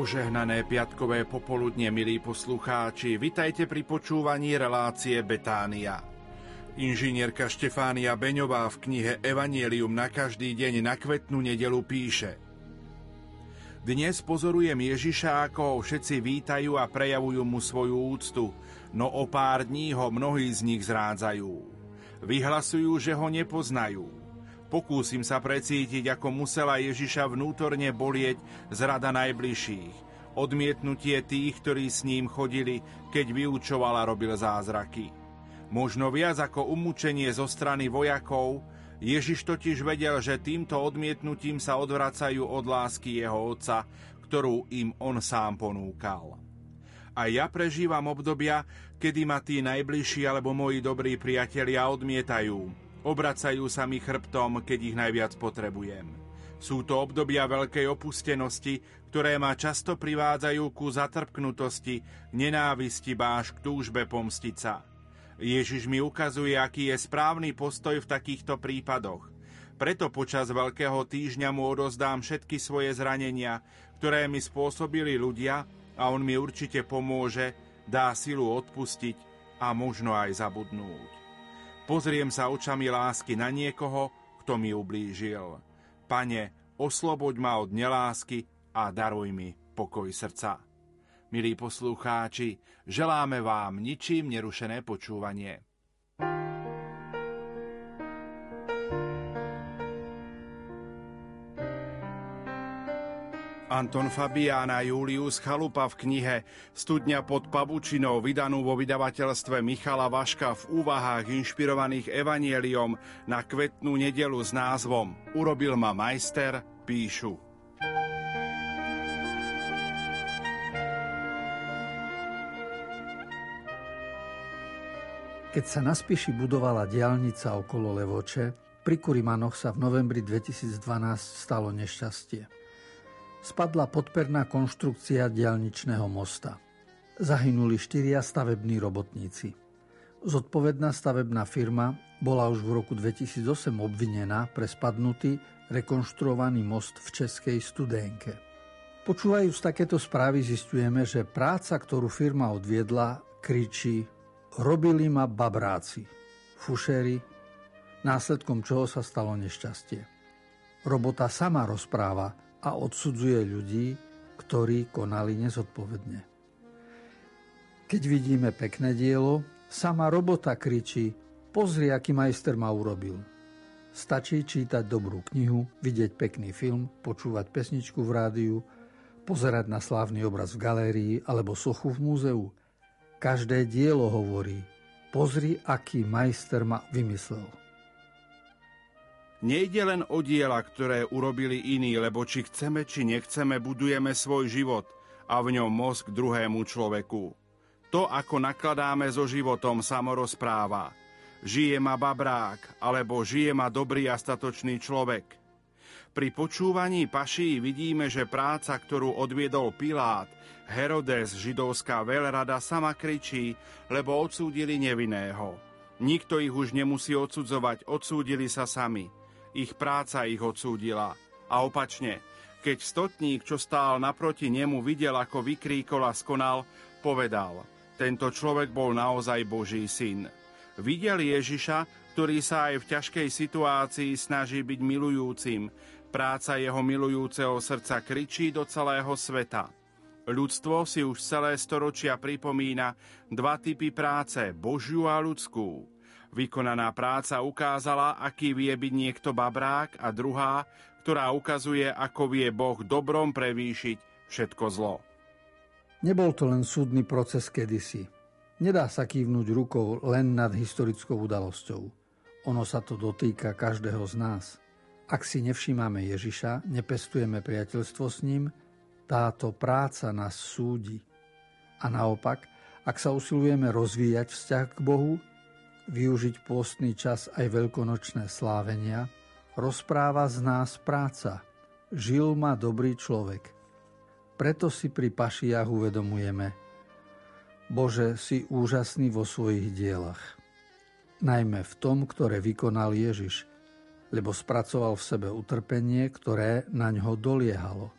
Požehnané piatkové popoludne, milí poslucháči, vitajte pri počúvaní relácie Betánia. Inžinierka Štefánia Beňová v knihe Evangelium na každý deň na kvetnú nedelu píše Dnes pozorujem Ježiša, ako ho všetci vítajú a prejavujú mu svoju úctu, no o pár dní ho mnohí z nich zrádzajú. Vyhlasujú, že ho nepoznajú. Pokúsim sa precítiť, ako musela Ježiša vnútorne bolieť zrada najbližších, odmietnutie tých, ktorí s ním chodili, keď vyučoval a robil zázraky. Možno viac ako umúčenie zo strany vojakov, Ježiš totiž vedel, že týmto odmietnutím sa odvracajú od lásky jeho otca, ktorú im on sám ponúkal. A ja prežívam obdobia, kedy ma tí najbližší alebo moji dobrí priatelia odmietajú, Obracajú sa mi chrbtom, keď ich najviac potrebujem. Sú to obdobia veľkej opustenosti, ktoré ma často privádzajú ku zatrpknutosti, nenávisti báš k túžbe pomstiť sa. Ježiš mi ukazuje, aký je správny postoj v takýchto prípadoch. Preto počas Veľkého týždňa mu odozdám všetky svoje zranenia, ktoré mi spôsobili ľudia a on mi určite pomôže, dá silu odpustiť a možno aj zabudnúť. Pozriem sa očami lásky na niekoho, kto mi ublížil. Pane, osloboď ma od nelásky a daruj mi pokoj srdca. Milí poslucháči, želáme vám ničím nerušené počúvanie. Anton Fabián a Julius Chalupa v knihe Studňa pod pabučinou, vydanú vo vydavateľstve Michala Vaška v úvahách inšpirovaných evanieliom na kvetnú nedelu s názvom Urobil ma majster, píšu. Keď sa na Spiši budovala diálnica okolo Levoče, pri Kurimanoch sa v novembri 2012 stalo nešťastie spadla podperná konštrukcia diaľničného mosta. Zahynuli štyria stavební robotníci. Zodpovedná stavebná firma bola už v roku 2008 obvinená pre spadnutý rekonštruovaný most v Českej Studénke. Počúvajúc takéto správy zistujeme, že práca, ktorú firma odviedla, kričí Robili ma babráci, fušéri, následkom čoho sa stalo nešťastie. Robota sama rozpráva, a odsudzuje ľudí, ktorí konali nezodpovedne. Keď vidíme pekné dielo, sama robota kričí, pozri, aký majster ma urobil. Stačí čítať dobrú knihu, vidieť pekný film, počúvať pesničku v rádiu, pozerať na slávny obraz v galérii alebo sochu v múzeu. Každé dielo hovorí, pozri, aký majster ma vymyslel. Nejde len o diela, ktoré urobili iní, lebo či chceme, či nechceme, budujeme svoj život a v ňom mozg druhému človeku. To, ako nakladáme so životom, samorozpráva. Žije ma babrák, alebo žije ma dobrý a statočný človek. Pri počúvaní paší vidíme, že práca, ktorú odviedol Pilát, Herodes, židovská veľrada, sama kričí, lebo odsúdili nevinného. Nikto ich už nemusí odsudzovať, odsúdili sa sami – ich práca ich odsúdila. A opačne, keď stotník, čo stál naproti nemu, videl, ako vykríkol a skonal, povedal, tento človek bol naozaj Boží syn. Videl Ježiša, ktorý sa aj v ťažkej situácii snaží byť milujúcim. Práca jeho milujúceho srdca kričí do celého sveta. Ľudstvo si už celé storočia pripomína dva typy práce, Božiu a ľudskú. Vykonaná práca ukázala, aký vie byť niekto babrák a druhá, ktorá ukazuje, ako vie Boh dobrom prevýšiť všetko zlo. Nebol to len súdny proces kedysi. Nedá sa kývnuť rukou len nad historickou udalosťou. Ono sa to dotýka každého z nás. Ak si nevšímame Ježiša, nepestujeme priateľstvo s ním, táto práca nás súdi. A naopak, ak sa usilujeme rozvíjať vzťah k Bohu, využiť pôstny čas aj veľkonočné slávenia, rozpráva z nás práca. Žil ma dobrý človek. Preto si pri pašiach uvedomujeme, Bože, si úžasný vo svojich dielach. Najmä v tom, ktoré vykonal Ježiš, lebo spracoval v sebe utrpenie, ktoré na ňo doliehalo.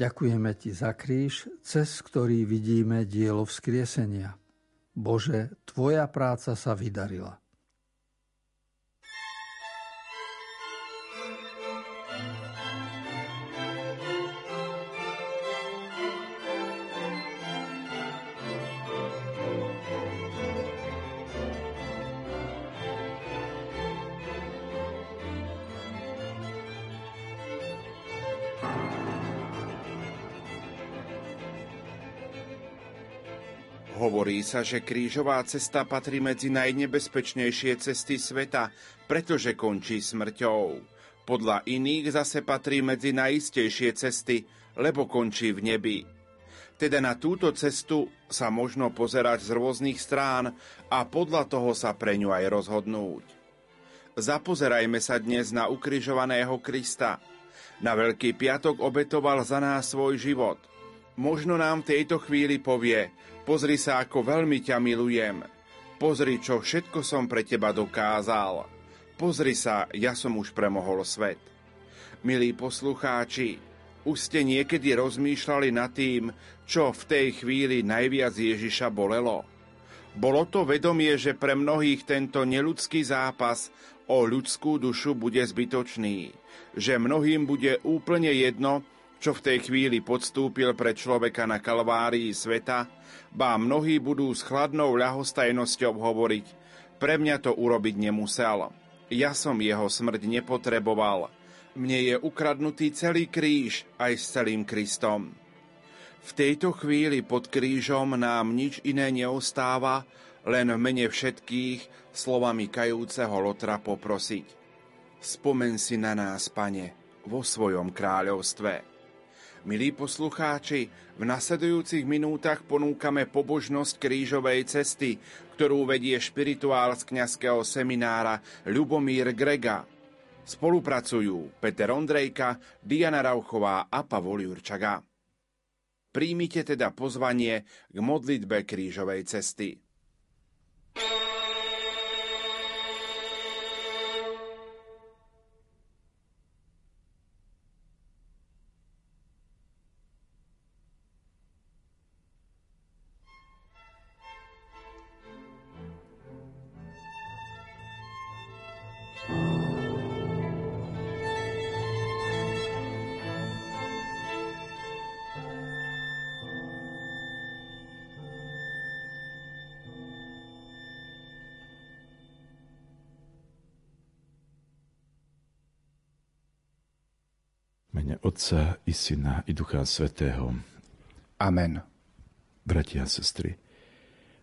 Ďakujeme Ti za kríž, cez ktorý vidíme dielo vzkriesenia. Bože, Tvoja práca sa vydarila. Hovorí sa, že krížová cesta patrí medzi najnebezpečnejšie cesty sveta, pretože končí smrťou. Podľa iných zase patrí medzi najistejšie cesty, lebo končí v nebi. Teda na túto cestu sa možno pozerať z rôznych strán a podľa toho sa pre ňu aj rozhodnúť. Zapozerajme sa dnes na ukrižovaného Krista. Na Veľký piatok obetoval za nás svoj život. Možno nám v tejto chvíli povie, Pozri sa, ako veľmi ťa milujem. Pozri, čo všetko som pre teba dokázal. Pozri sa, ja som už premohol svet. Milí poslucháči, už ste niekedy rozmýšľali nad tým, čo v tej chvíli najviac Ježiša bolelo? Bolo to vedomie, že pre mnohých tento neludský zápas o ľudskú dušu bude zbytočný, že mnohým bude úplne jedno, čo v tej chvíli podstúpil pre človeka na kalvárii sveta, Bá mnohí budú s chladnou ľahostajnosťou hovoriť, pre mňa to urobiť nemusel. Ja som jeho smrť nepotreboval. Mne je ukradnutý celý kríž aj s celým Kristom. V tejto chvíli pod krížom nám nič iné neostáva, len v mene všetkých slovami kajúceho Lotra poprosiť. Spomen si na nás, Pane, vo svojom kráľovstve. Milí poslucháči, v nasledujúcich minútach ponúkame pobožnosť krížovej cesty, ktorú vedie špirituál z kňazského seminára Ľubomír Grega. Spolupracujú Peter Ondrejka, Diana Rauchová a Pavol Jurčaga. Príjmite teda pozvanie k modlitbe krížovej cesty. mene Otca i Syna i Ducha Svetého. Amen. Bratia a sestry,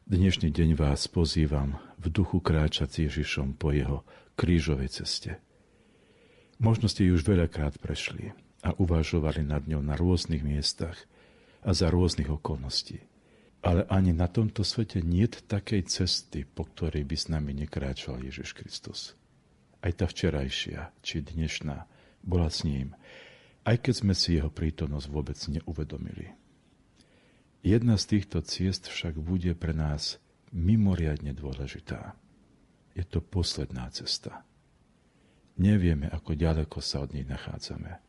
dnešný deň vás pozývam v duchu kráčať s Ježišom po jeho krížovej ceste. Možno ste ju už veľakrát prešli a uvažovali nad ňou na rôznych miestach a za rôznych okolností. Ale ani na tomto svete nie je takej cesty, po ktorej by s nami nekráčal Ježiš Kristus. Aj tá včerajšia, či dnešná, bola s ním aj keď sme si jeho prítomnosť vôbec neuvedomili. Jedna z týchto ciest však bude pre nás mimoriadne dôležitá. Je to posledná cesta. Nevieme, ako ďaleko sa od nej nachádzame.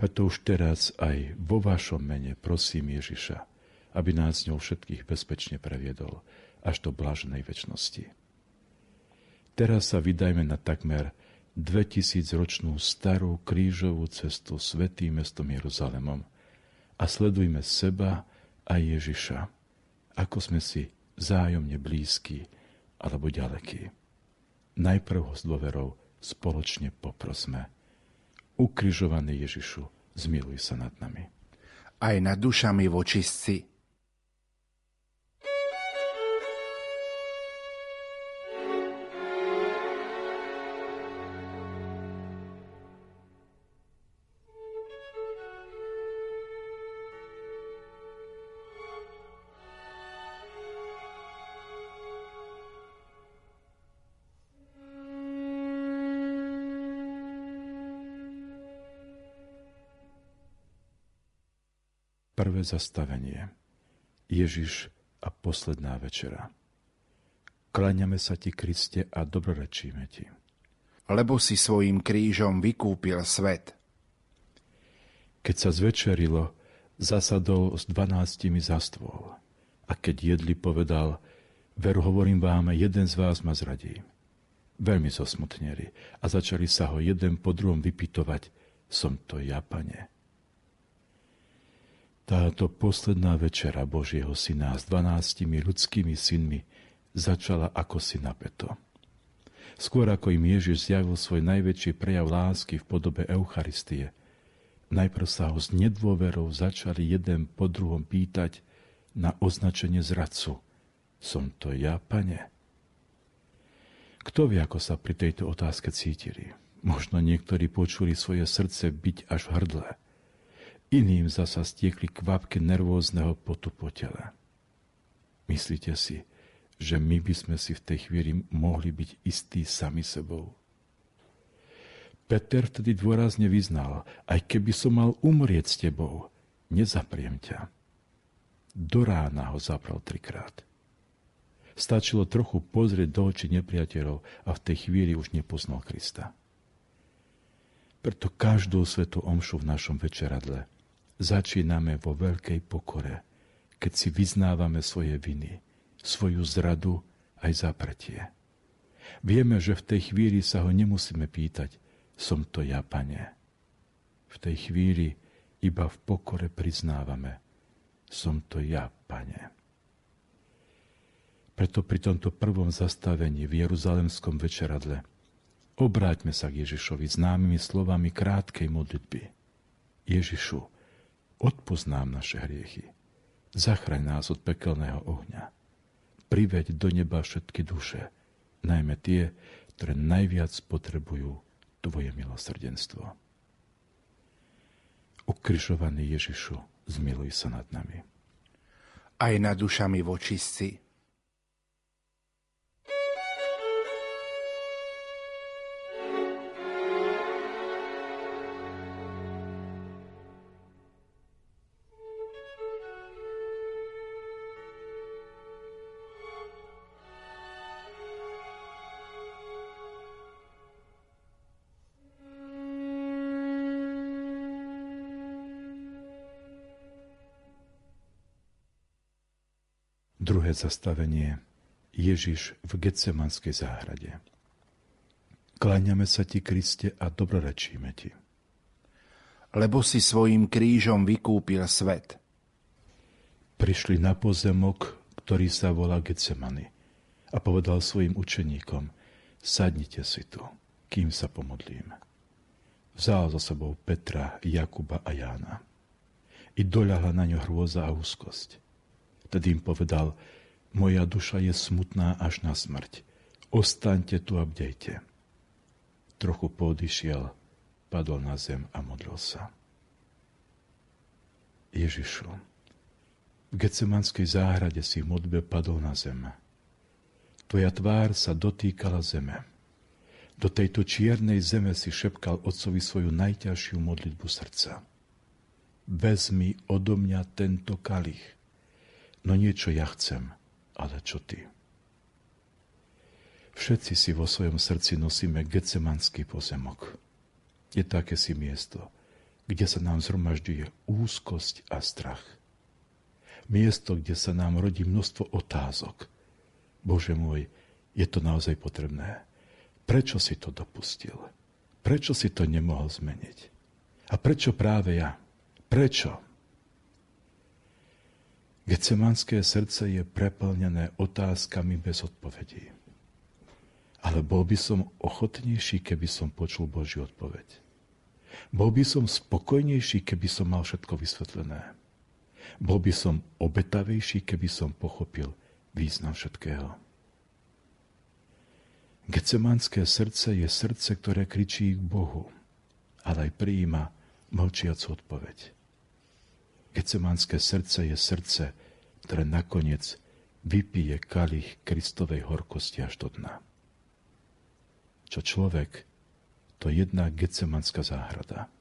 Preto už teraz aj vo vašom mene prosím Ježiša, aby nás ňou všetkých bezpečne previedol až do blaženej väčšnosti. Teraz sa vydajme na takmer 2000-ročnú starú krížovú cestu svetým mestom Jeruzalemom a sledujme seba a Ježiša, ako sme si zájomne blízki alebo ďalekí. Najprv ho s dôverou spoločne poprosme. Ukrižovaný Ježišu, zmiluj sa nad nami. Aj nad dušami vočistci Prvé zastavenie. Ježiš a posledná večera. Kláňame sa ti, Kriste, a dobrorečíme ti. Lebo si svojim krížom vykúpil svet. Keď sa zvečerilo, zasadol s dvanáctimi za stôl. A keď jedli, povedal, veru hovorím vám, jeden z vás ma zradí. Veľmi zosmutneli a začali sa ho jeden po druhom vypitovať, som to ja, pane. Táto posledná večera Božieho syna s dvanáctimi ľudskými synmi začala ako si napeto. Skôr ako im Ježiš zjavil svoj najväčší prejav lásky v podobe Eucharistie, najprv sa ho s nedôverou začali jeden po druhom pýtať na označenie zradcu. Som to ja, pane? Kto vie, ako sa pri tejto otázke cítili? Možno niektorí počuli svoje srdce byť až v hrdle – Iným zasa stiekli kvapky nervózneho potu po tele. Myslíte si, že my by sme si v tej chvíli mohli byť istí sami sebou? Peter vtedy dôrazne vyznal, aj keby som mal umrieť s tebou, nezapriem ťa. Do rána ho zapral trikrát. Stačilo trochu pozrieť do očí nepriateľov a v tej chvíli už nepoznal Krista. Preto každú svetú omšu v našom večeradle začíname vo veľkej pokore, keď si vyznávame svoje viny, svoju zradu aj zapretie. Vieme, že v tej chvíli sa ho nemusíme pýtať, som to ja, pane. V tej chvíli iba v pokore priznávame, som to ja, pane. Preto pri tomto prvom zastavení v Jeruzalemskom večeradle obráťme sa k Ježišovi známymi slovami krátkej modlitby. Ježišu, Odpoznám naše hriechy. Zachraň nás od pekelného ohňa. Priveď do neba všetky duše, najmä tie, ktoré najviac potrebujú Tvoje milosrdenstvo. Ukrižovaný Ježišu, zmiluj sa nad nami. Aj nad dušami vočistci Druhé zastavenie. Ježiš v Getsemanskej záhrade. Kláňame sa ti, Kriste, a dobrorečíme ti. Lebo si svojim krížom vykúpil svet. Prišli na pozemok, ktorý sa volá Getsemany a povedal svojim učeníkom, sadnite si tu, kým sa pomodlím. Vzal za sebou Petra, Jakuba a Jána. I doľahla na ňo hrôza a úzkosť Tedy im povedal, moja duša je smutná až na smrť. Ostaňte tu a bdejte. Trochu poodišiel, padol na zem a modlil sa. Ježišu, v Gecemanskej záhrade si v modbe padol na zem. Tvoja tvár sa dotýkala zeme. Do tejto čiernej zeme si šepkal otcovi svoju najťažšiu modlitbu srdca. Vezmi odo mňa tento kalich, No niečo ja chcem, ale čo ty? Všetci si vo svojom srdci nosíme gecemanský pozemok. Je také si miesto, kde sa nám zhromažďuje úzkosť a strach. Miesto, kde sa nám rodí množstvo otázok. Bože môj, je to naozaj potrebné. Prečo si to dopustil? Prečo si to nemohol zmeniť? A prečo práve ja? Prečo? Gecemanské srdce je preplnené otázkami bez odpovedí. Ale bol by som ochotnejší, keby som počul Božiu odpoveď. Bol by som spokojnejší, keby som mal všetko vysvetlené. Bol by som obetavejší, keby som pochopil význam všetkého. Gecemanské srdce je srdce, ktoré kričí k Bohu, ale aj prijíma mlčiacu odpoveď. Gecemanské srdce je srdce, ktoré nakoniec vypije kalich Kristovej horkosti až do dna. Čo človek, to jedna gecemanská záhrada.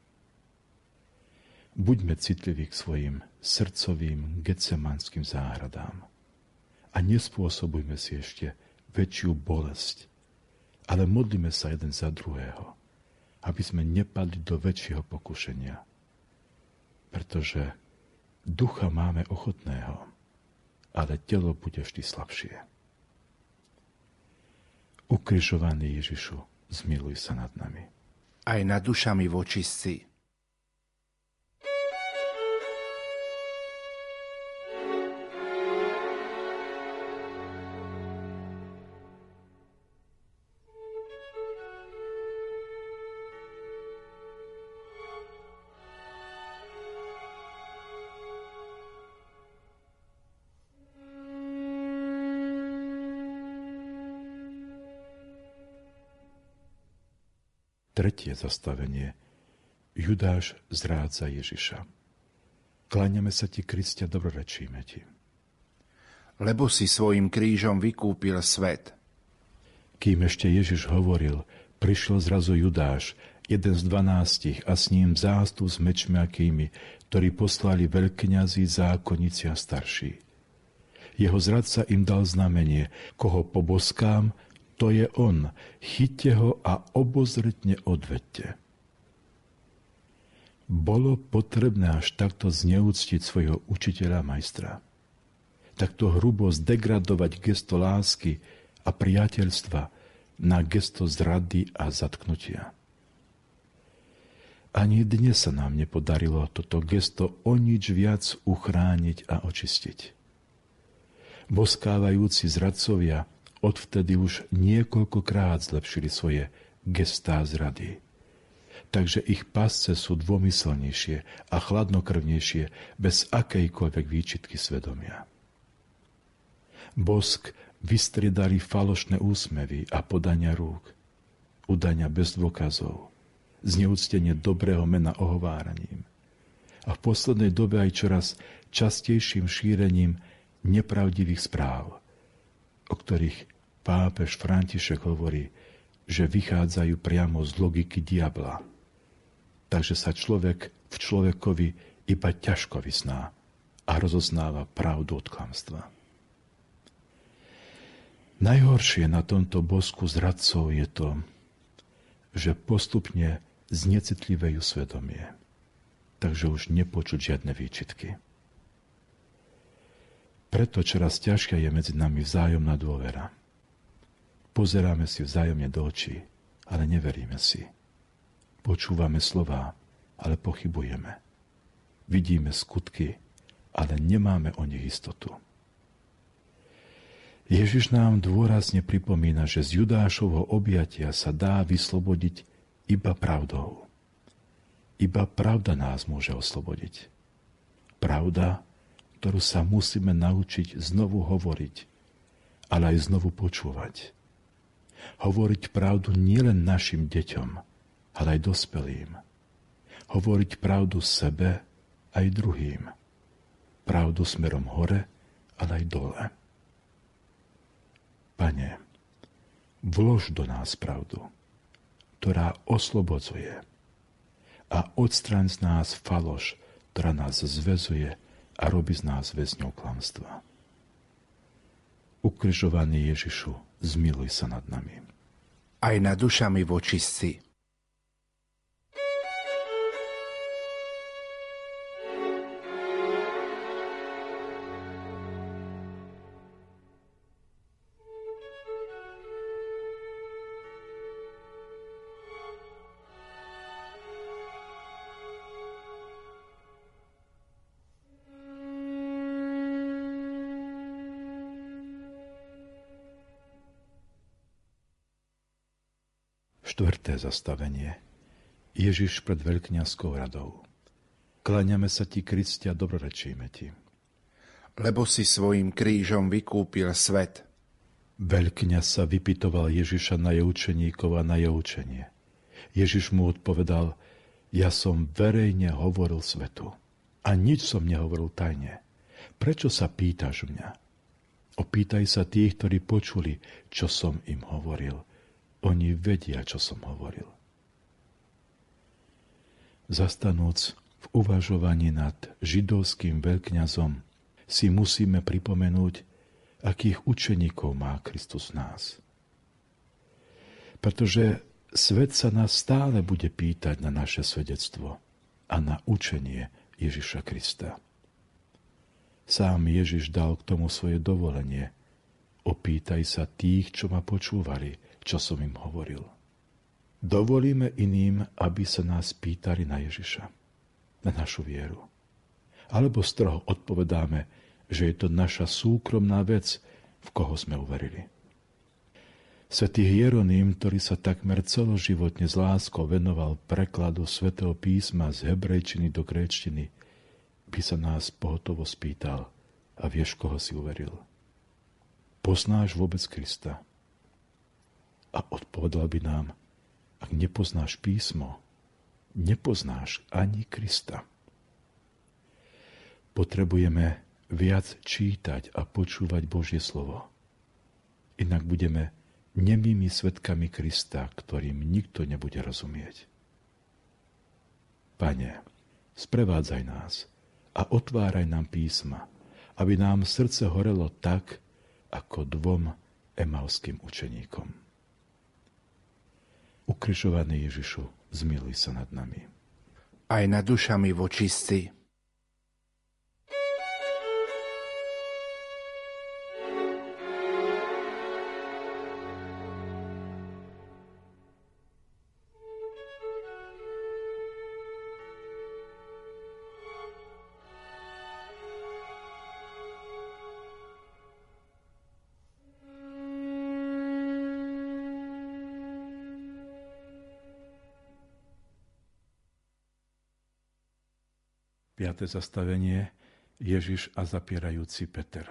Buďme citliví k svojim srdcovým gecemanským záhradám a nespôsobujme si ešte väčšiu bolesť, ale modlíme sa jeden za druhého, aby sme nepadli do väčšieho pokušenia – pretože ducha máme ochotného, ale telo bude vždy slabšie. Ukrižovaný Ježišu, zmiluj sa nad nami. Aj nad dušami vočistci, Tretie zastavenie. Judáš zrádza Ježiša. Kláňame sa ti, Kristia, dobrorečíme ti. Lebo si svojim krížom vykúpil svet. Kým ešte Ježiš hovoril, prišiel zrazu Judáš, jeden z dvanástich a s ním zástup s mečmiakými, ktorí poslali veľkňazí, zákonníci a starší. Jeho zradca im dal znamenie, koho poboskám, to je on. Chyťte ho a obozretne odvedte. Bolo potrebné až takto zneúctiť svojho učiteľa majstra. Takto hrubo zdegradovať gesto lásky a priateľstva na gesto zrady a zatknutia. Ani dnes sa nám nepodarilo toto gesto o nič viac uchrániť a očistiť. Boskávajúci zradcovia odvtedy už niekoľkokrát zlepšili svoje gestá zrady. Takže ich pasce sú dvomyselnejšie a chladnokrvnejšie bez akejkoľvek výčitky svedomia. Bosk vystriedali falošné úsmevy a podania rúk, udania bez dôkazov, zneúctenie dobrého mena ohováraním a v poslednej dobe aj čoraz častejším šírením nepravdivých správ, o ktorých pápež František hovorí, že vychádzajú priamo z logiky diabla. Takže sa človek v človekovi iba ťažko vysná a rozoznáva pravdu od klamstva. Najhoršie na tomto bosku zradcov je to, že postupne znecitlivejú svedomie, takže už nepočuť žiadne výčitky. Preto čoraz ťažšia je medzi nami vzájomná dôvera. Pozeráme si vzájomne do očí, ale neveríme si. Počúvame slová, ale pochybujeme. Vidíme skutky, ale nemáme o nich istotu. Ježiš nám dôrazne pripomína, že z Judášovho objatia sa dá vyslobodiť iba pravdou. Iba pravda nás môže oslobodiť. Pravda, ktorú sa musíme naučiť znovu hovoriť, ale aj znovu počúvať hovoriť pravdu nielen našim deťom, ale aj dospelým. Hovoriť pravdu sebe aj druhým. Pravdu smerom hore, ale aj dole. Pane, vlož do nás pravdu, ktorá oslobodzuje a odstraň z nás faloš, ktorá nás zväzuje a robí z nás väzňou klamstva. Ukrižovaný Ježišu, zmiluj sa nad nami. Aj nad dušami vočistci. Štvrté zastavenie. Ježiš pred veľkňazskou radou. Kláňame sa ti, Kristia, dobrorečíme ti. Lebo si svojim krížom vykúpil svet. Veľkňaz sa vypitoval Ježiša na jeho učeníkov a na jeho učenie. Ježiš mu odpovedal, ja som verejne hovoril svetu a nič som nehovoril tajne. Prečo sa pýtaš mňa? Opýtaj sa tých, ktorí počuli, čo som im hovoril – oni vedia, čo som hovoril. Zastanúc v uvažovaní nad židovským veľkňazom si musíme pripomenúť, akých učeníkov má Kristus nás. Pretože svet sa nás stále bude pýtať na naše svedectvo a na učenie Ježiša Krista. Sám Ježiš dal k tomu svoje dovolenie. Opýtaj sa tých, čo ma počúvali, čo som im hovoril. Dovolíme iným, aby sa nás pýtali na Ježiša, na našu vieru. Alebo stroho odpovedáme, že je to naša súkromná vec, v koho sme uverili. Svetý Hieronym, ktorý sa takmer celoživotne s láskou venoval prekladu svätého písma z hebrejčiny do gréčtiny, by sa nás pohotovo spýtal a vieš, koho si uveril. Poznáš vôbec Krista? A odpovedal by nám, ak nepoznáš písmo, nepoznáš ani Krista. Potrebujeme viac čítať a počúvať Božie slovo. Inak budeme nemými svetkami Krista, ktorým nikto nebude rozumieť. Pane, sprevádzaj nás – a otváraj nám písma, aby nám srdce horelo tak, ako dvom emalským učeníkom. Ukrižovaný Ježišu, zmiluj sa nad nami. Aj nad dušami vočistí. 5. zastavenie Ježiš a zapierajúci Peter.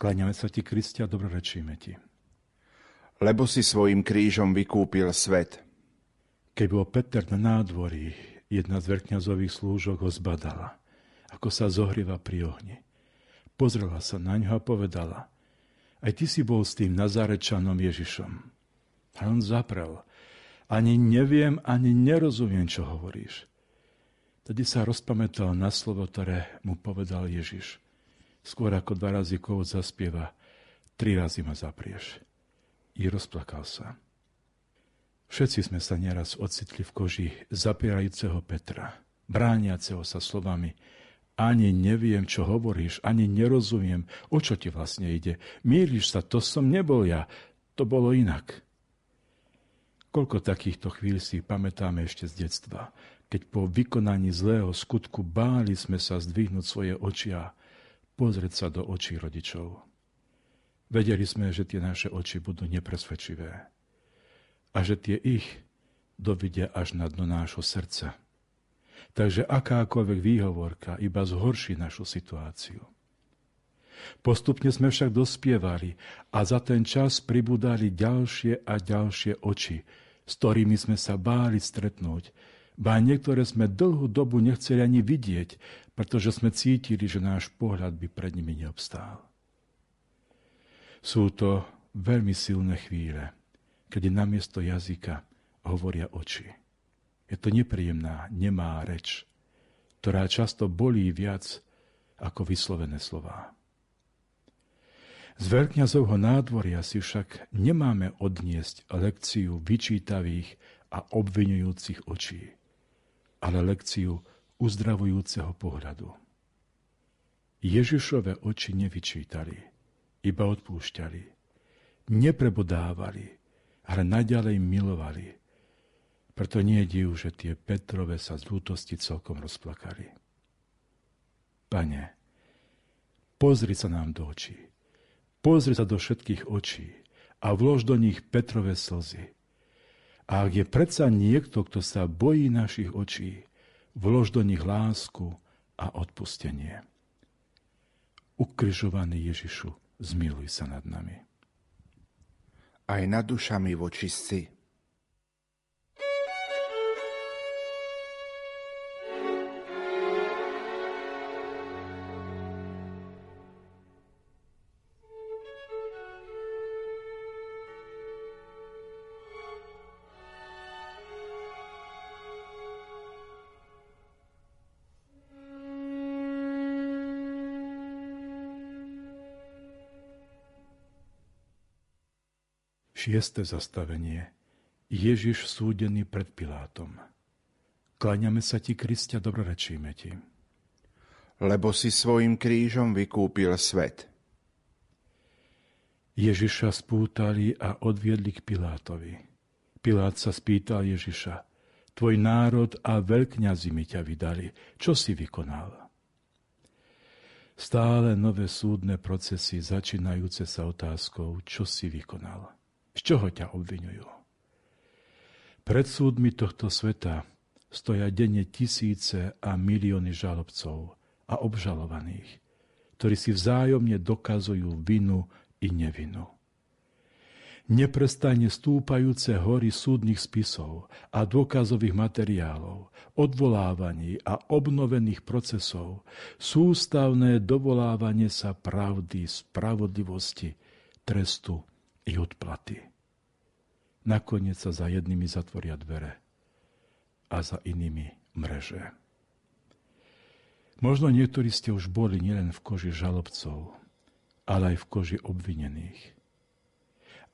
Kláňame sa ti, Kristia, dobrorečíme ti. Lebo si svojim krížom vykúpil svet. Keď bol Peter na nádvorí, jedna z vrkňazových slúžok ho zbadala, ako sa zohrieva pri ohni. Pozrela sa na ňo a povedala, aj ty si bol s tým Nazarečanom Ježišom. A on zaprel, ani neviem, ani nerozumiem, čo hovoríš. Tedy sa rozpamätal na slovo, ktoré mu povedal Ježiš. Skôr ako dva razy kovod zaspieva, tri razy ma zaprieš. I rozplakal sa. Všetci sme sa nieraz ocitli v koži zapierajúceho Petra, brániaceho sa slovami ani neviem, čo hovoríš, ani nerozumiem, o čo ti vlastne ide. Mýliš sa, to som nebol ja, to bolo inak. Koľko takýchto chvíľ si pamätáme ešte z detstva keď po vykonaní zlého skutku báli sme sa zdvihnúť svoje oči a pozrieť sa do očí rodičov. Vedeli sme, že tie naše oči budú nepresvedčivé a že tie ich dovidia až na dno nášho srdca. Takže akákoľvek výhovorka iba zhorší našu situáciu. Postupne sme však dospievali a za ten čas pribudali ďalšie a ďalšie oči, s ktorými sme sa báli stretnúť, Ba niektoré sme dlhú dobu nechceli ani vidieť, pretože sme cítili, že náš pohľad by pred nimi neobstál. Sú to veľmi silné chvíle, kedy namiesto jazyka hovoria oči. Je to nepríjemná, nemá reč, ktorá často bolí viac ako vyslovené slová. Z veľkňazovho nádvoria si však nemáme odniesť lekciu vyčítavých a obvinujúcich očí ale lekciu uzdravujúceho pohľadu. Ježišove oči nevyčítali, iba odpúšťali. Neprebodávali, ale naďalej milovali. Preto nie je div, že tie Petrove sa z lútosti celkom rozplakali. Pane, pozri sa nám do očí. Pozri sa do všetkých očí a vlož do nich Petrove slzy a ak je predsa niekto, kto sa bojí našich očí, vlož do nich lásku a odpustenie. Ukrižovaný Ježišu, zmiluj sa nad nami. Aj nad dušami vočistci Šieste zastavenie. Ježiš súdený pred Pilátom. Kláňame sa ti, Kristia, dobrorečíme ti. Lebo si svojim krížom vykúpil svet. Ježiša spútali a odviedli k Pilátovi. Pilát sa spýtal Ježiša, tvoj národ a veľkňazi mi ťa vydali, čo si vykonal? Stále nové súdne procesy začínajúce sa otázkou, čo si vykonal, čoho ťa obvinujú. Pred súdmi tohto sveta stoja denne tisíce a milióny žalobcov a obžalovaných, ktorí si vzájomne dokazujú vinu i nevinu. Neprestane stúpajúce hory súdnych spisov a dôkazových materiálov, odvolávaní a obnovených procesov, sústavné dovolávanie sa pravdy, spravodlivosti, trestu i odplaty. Nakoniec sa za jednými zatvoria dvere a za inými mreže. Možno niektorí ste už boli nielen v koži žalobcov, ale aj v koži obvinených.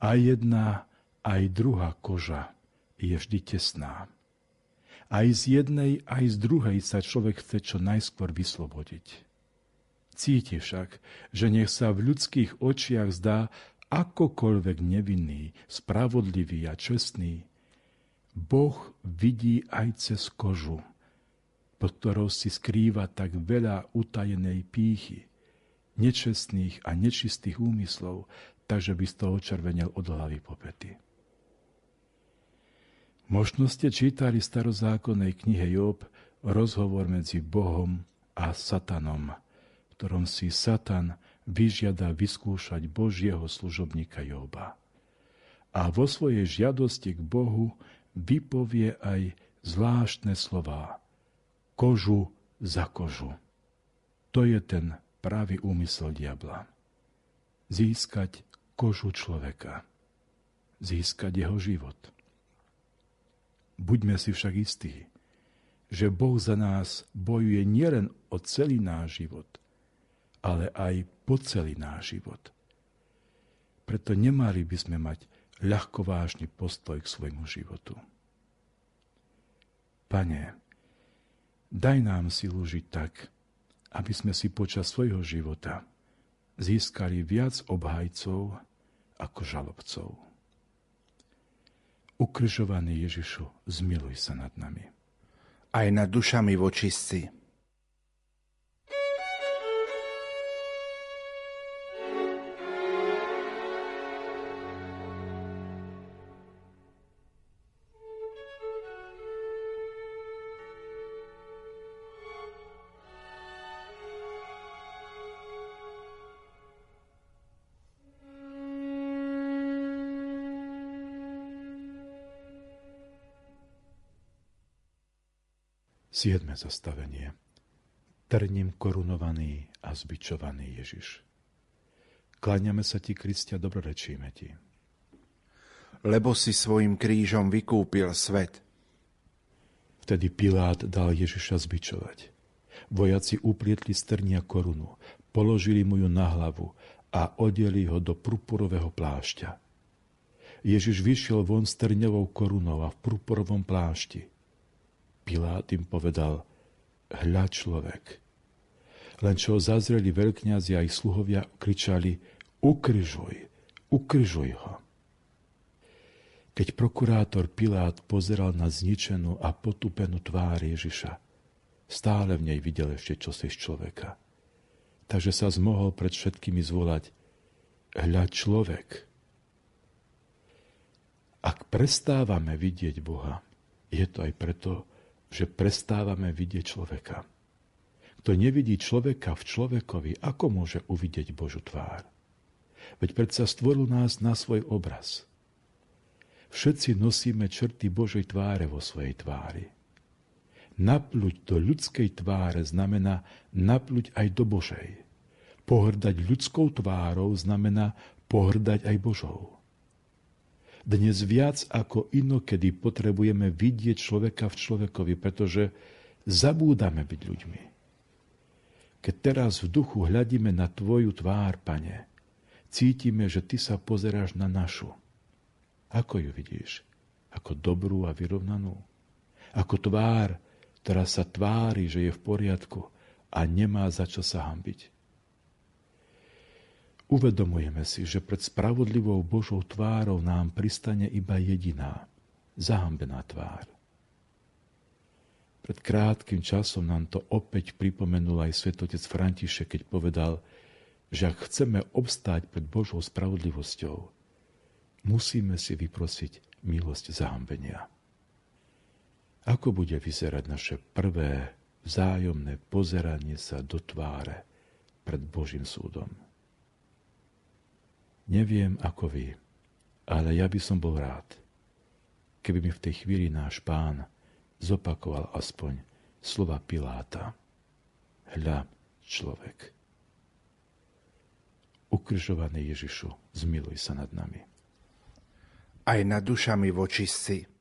Aj jedna, aj druhá koža je vždy tesná. Aj z jednej, aj z druhej sa človek chce čo najskôr vyslobodiť. Cíti však, že nech sa v ľudských očiach zdá akokoľvek nevinný, spravodlivý a čestný, Boh vidí aj cez kožu, pod ktorou si skrýva tak veľa utajenej pýchy, nečestných a nečistých úmyslov, takže by z toho červenel od hlavy po pety. Možno ste čítali starozákonnej knihe Job rozhovor medzi Bohom a Satanom, v ktorom si Satan vyžiada vyskúšať Božieho služobníka Joba. A vo svojej žiadosti k Bohu vypovie aj zvláštne slová. Kožu za kožu. To je ten pravý úmysel diabla. Získať kožu človeka. Získať jeho život. Buďme si však istí, že Boh za nás bojuje nielen o celý náš život, ale aj po celý náš život. Preto nemali by sme mať ľahkovážny postoj k svojmu životu. Pane, daj nám silu žiť tak, aby sme si počas svojho života získali viac obhajcov ako žalobcov. Ukrižovaný Ježišu, zmiluj sa nad nami. Aj nad dušami vočistci. Siedme zastavenie. Trním korunovaný a zbičovaný Ježiš. Kláňame sa ti, Kristia, dobrorečíme ti. Lebo si svojim krížom vykúpil svet. Vtedy Pilát dal Ježiša zbičovať. Vojaci uplietli strnia korunu, položili mu ju na hlavu a odeli ho do purpurového plášťa. Ježiš vyšiel von s trňovou korunou a v purpurovom plášti – Pilát im povedal, hľa človek. Len čo zazreli veľkňazi a ich sluhovia kričali, ukryžuj, ukryžuj ho. Keď prokurátor Pilát pozeral na zničenú a potupenú tvár Ježiša, stále v nej videl ešte čosi z človeka. Takže sa zmohol pred všetkými zvolať, hľa človek. Ak prestávame vidieť Boha, je to aj preto, že prestávame vidieť človeka. Kto nevidí človeka v človekovi, ako môže uvidieť Božu tvár? Veď predsa stvoril nás na svoj obraz. Všetci nosíme črty Božej tváre vo svojej tvári. Napluť do ľudskej tváre znamená napluť aj do Božej. Pohrdať ľudskou tvárou znamená pohrdať aj Božou. Dnes viac ako inokedy potrebujeme vidieť človeka v človekovi, pretože zabúdame byť ľuďmi. Keď teraz v duchu hľadíme na Tvoju tvár, Pane, cítime, že Ty sa pozeráš na našu. Ako ju vidíš? Ako dobrú a vyrovnanú? Ako tvár, ktorá sa tvári, že je v poriadku a nemá za čo sa hambiť. Uvedomujeme si, že pred spravodlivou Božou tvárou nám pristane iba jediná, zahambená tvár. Pred krátkým časom nám to opäť pripomenul aj svetotec František, keď povedal, že ak chceme obstáť pred Božou spravodlivosťou, musíme si vyprosiť milosť zahambenia. Ako bude vyzerať naše prvé vzájomné pozeranie sa do tváre pred Božím súdom? Neviem ako vy, ale ja by som bol rád, keby mi v tej chvíli náš pán zopakoval aspoň slova Piláta. Hľa, človek. Ukrižovaný Ježišu, zmiluj sa nad nami. Aj nad dušami vočistci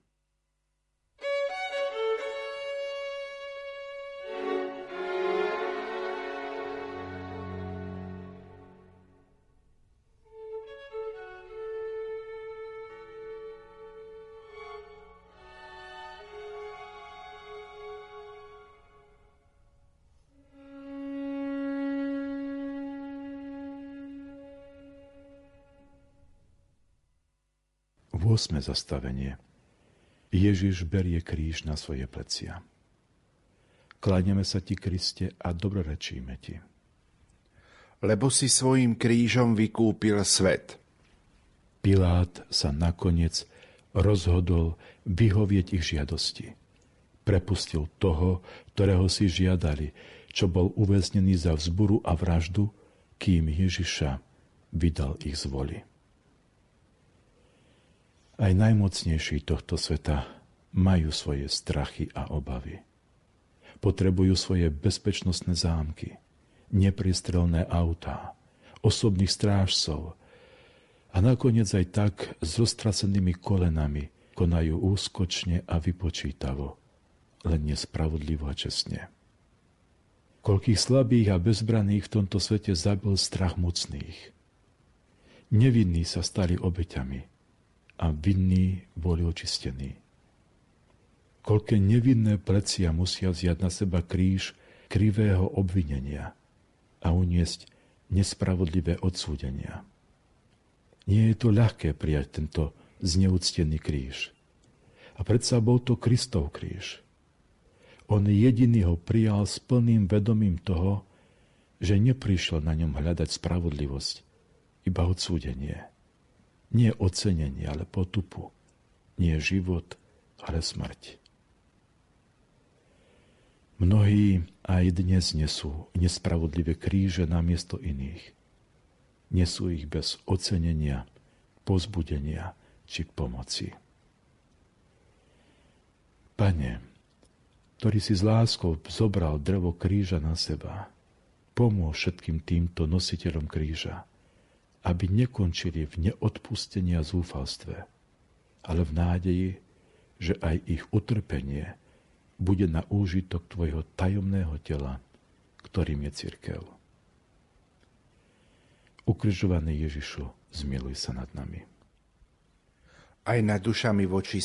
Osme zastavenie. Ježiš berie kríž na svoje plecia. Kláňame sa ti, Kriste, a dobrorečíme ti. Lebo si svojim krížom vykúpil svet. Pilát sa nakoniec rozhodol vyhovieť ich žiadosti. Prepustil toho, ktorého si žiadali, čo bol uväznený za vzburu a vraždu, kým Ježiša vydal ich z voli. Aj najmocnejší tohto sveta majú svoje strachy a obavy. Potrebujú svoje bezpečnostné zámky, nepriestrelné autá, osobných strážcov a nakoniec aj tak s roztrasenými kolenami konajú úskočne a vypočítavo, len nespravodlivo a čestne. Koľkých slabých a bezbraných v tomto svete zabil strach mocných. Nevinní sa stali obeťami – a vinní boli očistení. Koľké nevinné plecia musia vziať na seba kríž krivého obvinenia a uniesť nespravodlivé odsúdenia. Nie je to ľahké prijať tento zneúctený kríž. A predsa bol to Kristov kríž. On jediný ho prijal s plným vedomím toho, že neprišiel na ňom hľadať spravodlivosť, iba odsúdenie. Nie ocenenie, ale potupu. Nie život, ale smrť. Mnohí aj dnes nesú nespravodlivé kríže namiesto iných. Nesú ich bez ocenenia, pozbudenia či pomoci. Pane, ktorý si s láskou zobral drevo kríža na seba, pomôž všetkým týmto nositeľom kríža, aby nekončili v neodpustení a zúfalstve, ale v nádeji, že aj ich utrpenie bude na úžitok tvojho tajomného tela, ktorým je církev. Ukrižovaný Ježišu, zmiluj sa nad nami. Aj nad dušami voči.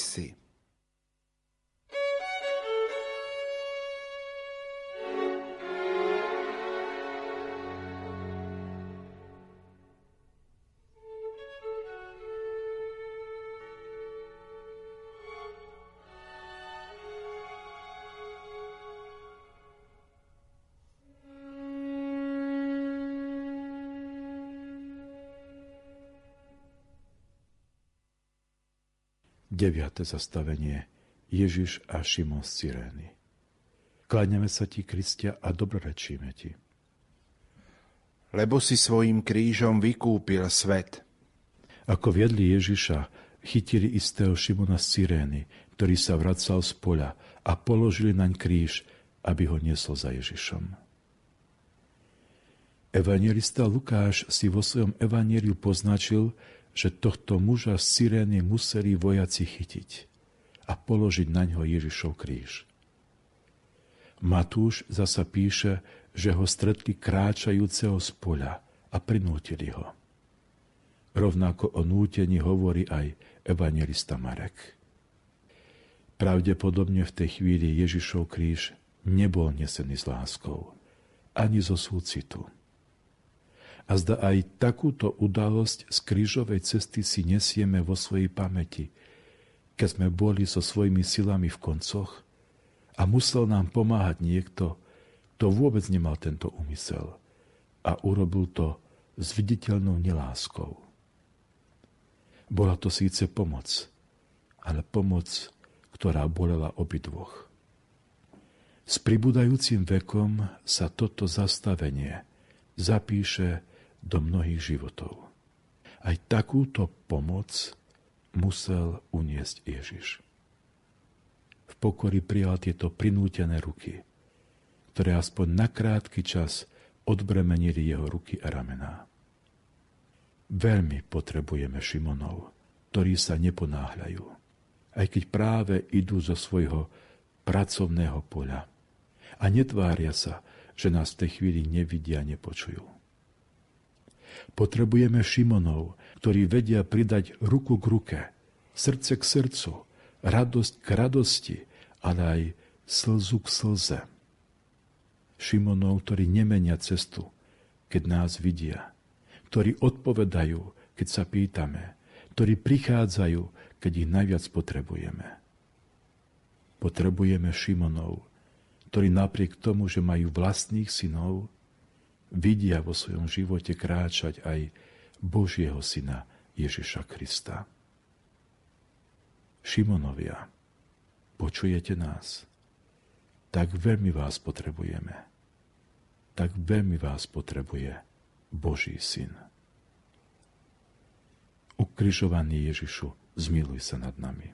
9. zastavenie Ježiš a Šimon z Cyrény. Kláňame sa ti, Kristia, a dobrorečíme ti. Lebo si svojim krížom vykúpil svet. Ako viedli Ježiša, chytili istého Šimona z Sirény, ktorý sa vracal z poľa a položili naň kríž, aby ho niesol za Ježišom. Evangelista Lukáš si vo svojom evangeliu poznačil, že tohto muža z Cyrény museli vojaci chytiť a položiť na ňo Ježišov kríž. Matúš zasa píše, že ho stretli kráčajúceho z poľa a prinútili ho. Rovnako o nútení hovorí aj evangelista Marek. Pravdepodobne v tej chvíli Ježišov kríž nebol nesený s láskou, ani zo súcitu. A zda aj takúto udalosť z krížovej cesty si nesieme vo svojej pamäti, keď sme boli so svojimi silami v koncoch a musel nám pomáhať niekto, kto vôbec nemal tento úmysel a urobil to s viditeľnou neláskou. Bola to síce pomoc, ale pomoc, ktorá bolela obidvoch. S pribúdajúcim vekom sa toto zastavenie zapíše do mnohých životov. Aj takúto pomoc musel uniesť Ježiš. V pokory prijal tieto prinútené ruky, ktoré aspoň na krátky čas odbremenili jeho ruky a ramená. Veľmi potrebujeme Šimonov, ktorí sa neponáhľajú, aj keď práve idú zo svojho pracovného poľa a netvária sa, že nás v tej chvíli nevidia a nepočujú. Potrebujeme Šimonov, ktorí vedia pridať ruku k ruke, srdce k srdcu, radosť k radosti, ale aj slzu k slze. Šimonov, ktorí nemenia cestu, keď nás vidia, ktorí odpovedajú, keď sa pýtame, ktorí prichádzajú, keď ich najviac potrebujeme. Potrebujeme Šimonov, ktorí napriek tomu, že majú vlastných synov, vidia vo svojom živote kráčať aj Božieho syna Ježiša Krista. Šimonovia, počujete nás? Tak veľmi vás potrebujeme. Tak veľmi vás potrebuje Boží syn. Ukrižovaný Ježišu, zmiluj sa nad nami.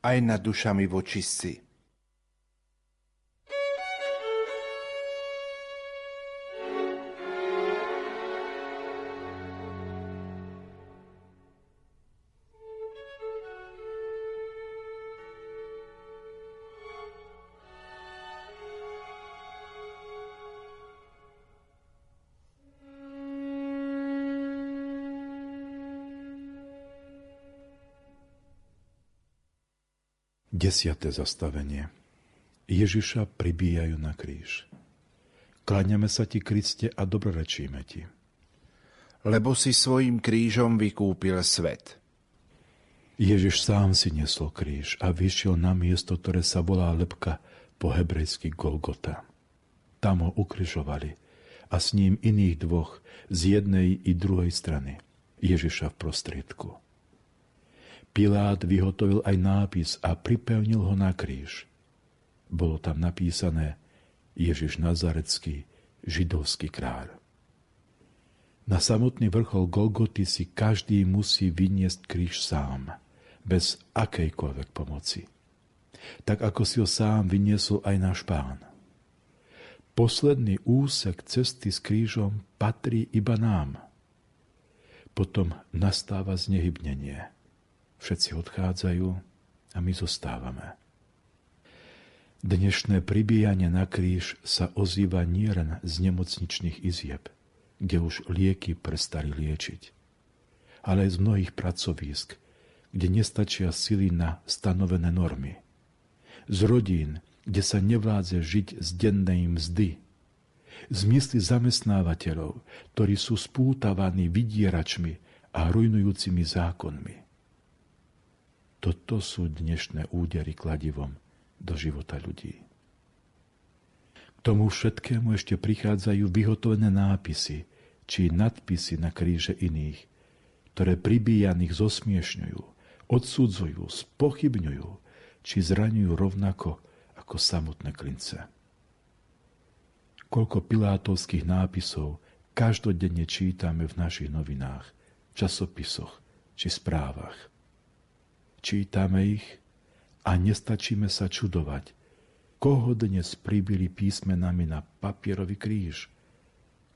Aj nad dušami vočistí Desiate zastavenie. Ježiša pribíjajú na kríž. Kláňame sa ti, Kriste, a dobrorečíme ti. Lebo si svojim krížom vykúpil svet. Ježiš sám si nesol kríž a vyšiel na miesto, ktoré sa volá lepka po hebrejsky Golgota. Tam ho ukrižovali a s ním iných dvoch z jednej i druhej strany. Ježiša v prostriedku. Pilát vyhotovil aj nápis a pripevnil ho na kríž. Bolo tam napísané Ježiš Nazarecký, židovský kráľ. Na samotný vrchol Golgoty si každý musí vyniesť kríž sám, bez akejkoľvek pomoci. Tak ako si ho sám vyniesol aj náš pán. Posledný úsek cesty s krížom patrí iba nám. Potom nastáva znehybnenie – Všetci odchádzajú a my zostávame. Dnešné pribíjanie na kríž sa ozýva nielen z nemocničných izieb, kde už lieky prestali liečiť, ale aj z mnohých pracovísk, kde nestačia sily na stanovené normy. Z rodín, kde sa nevládze žiť z dennej mzdy. Z mysli zamestnávateľov, ktorí sú spútavaní vydieračmi a rujnujúcimi zákonmi. Toto sú dnešné údery kladivom do života ľudí. K tomu všetkému ešte prichádzajú vyhotovené nápisy či nadpisy na kríže iných, ktoré pribíjaných zosmiešňujú, odsudzujú, spochybňujú či zraňujú rovnako ako samotné klince. Koľko pilátovských nápisov každodenne čítame v našich novinách, časopisoch či správach čítame ich a nestačíme sa čudovať, koho dnes pribili písmenami na papierový kríž,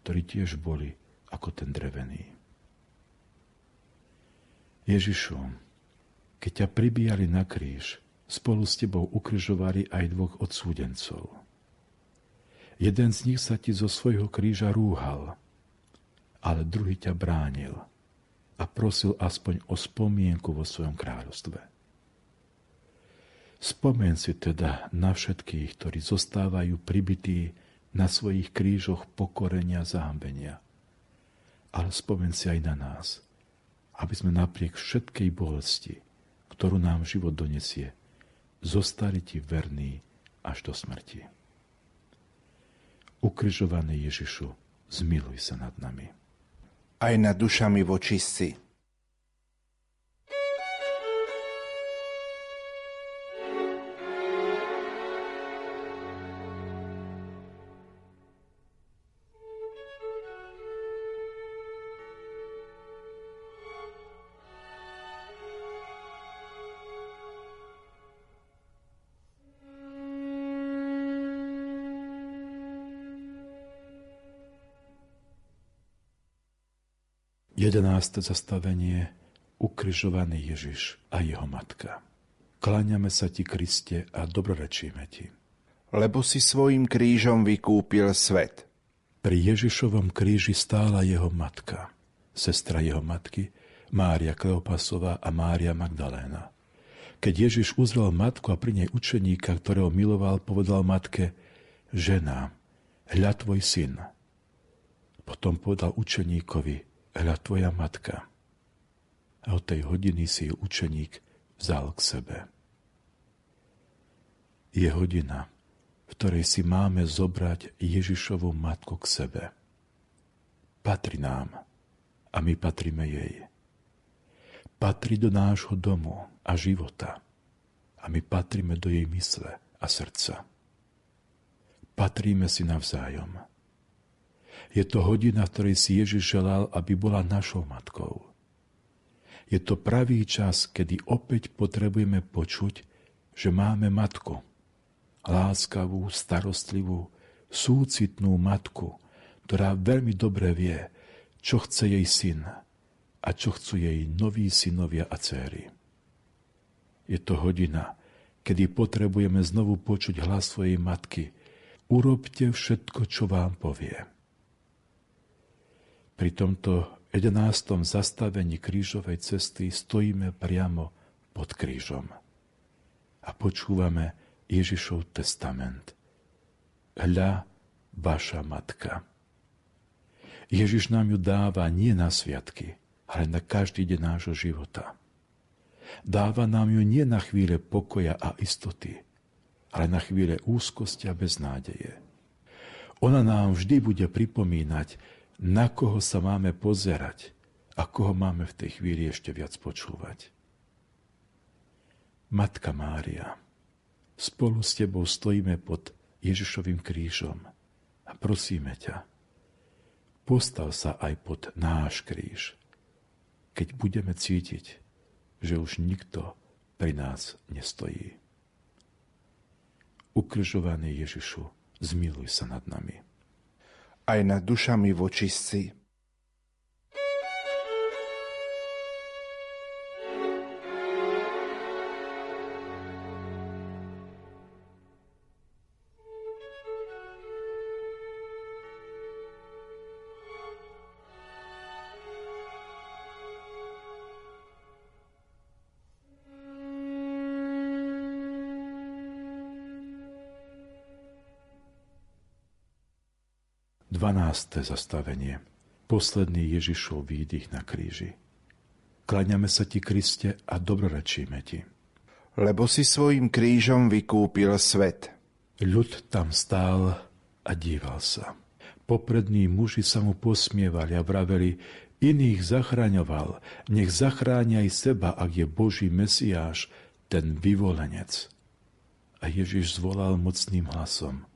ktorí tiež boli ako ten drevený. Ježišu, keď ťa pribíjali na kríž, spolu s tebou ukrižovali aj dvoch odsúdencov. Jeden z nich sa ti zo svojho kríža rúhal, ale druhý ťa bránil – a prosil aspoň o spomienku vo svojom kráľovstve. Spomen si teda na všetkých, ktorí zostávajú pribití na svojich krížoch pokorenia zahambenia. Ale spomen si aj na nás, aby sme napriek všetkej bolesti, ktorú nám život donesie, zostali ti verní až do smrti. Ukrižovaný Ježišu, zmiluj sa nad nami. Aj nad dušami vočistci, 11. zastavenie Ukrižovaný Ježiš a jeho matka. Kláňame sa ti, Kriste, a dobrorečíme ti. Lebo si svojim krížom vykúpil svet. Pri Ježišovom kríži stála jeho matka, sestra jeho matky, Mária Kleopasová a Mária Magdaléna. Keď Ježiš uzrel matku a pri nej učeníka, ktorého miloval, povedal matke, žena, hľa tvoj syn. Potom povedal učeníkovi, hľa tvoja matka. A od tej hodiny si ju učeník vzal k sebe. Je hodina, v ktorej si máme zobrať Ježišovu matku k sebe. Patrí nám a my patríme jej. Patrí do nášho domu a života a my patríme do jej mysle a srdca. Patríme si navzájom je to hodina, v ktorej si Ježiš želal, aby bola našou matkou. Je to pravý čas, kedy opäť potrebujeme počuť, že máme matku. Láskavú, starostlivú, súcitnú matku, ktorá veľmi dobre vie, čo chce jej syn a čo chcú jej noví synovia a céry. Je to hodina, kedy potrebujeme znovu počuť hlas svojej matky. Urobte všetko, čo vám povie pri tomto 11. zastavení krížovej cesty stojíme priamo pod krížom a počúvame Ježišov testament. Hľa, vaša matka. Ježiš nám ju dáva nie na sviatky, ale na každý deň nášho života. Dáva nám ju nie na chvíle pokoja a istoty, ale na chvíle úzkosti a beznádeje. Ona nám vždy bude pripomínať, na koho sa máme pozerať a koho máme v tej chvíli ešte viac počúvať. Matka Mária, spolu s tebou stojíme pod Ježišovým krížom a prosíme ťa, postav sa aj pod náš kríž, keď budeme cítiť, že už nikto pri nás nestojí. Ukrižovaný Ježišu, zmiluj sa nad nami aj nad dušami vočistci. 12. zastavenie. Posledný Ježišov výdych na kríži. Klaňame sa ti, Kriste, a dobrorečíme ti. Lebo si svojim krížom vykúpil svet. Ľud tam stál a díval sa. Poprední muži sa mu posmievali a vraveli, iných zachraňoval, nech zachráni aj seba, ak je Boží Mesiáš, ten vyvolenec. A Ježiš zvolal mocným hlasom,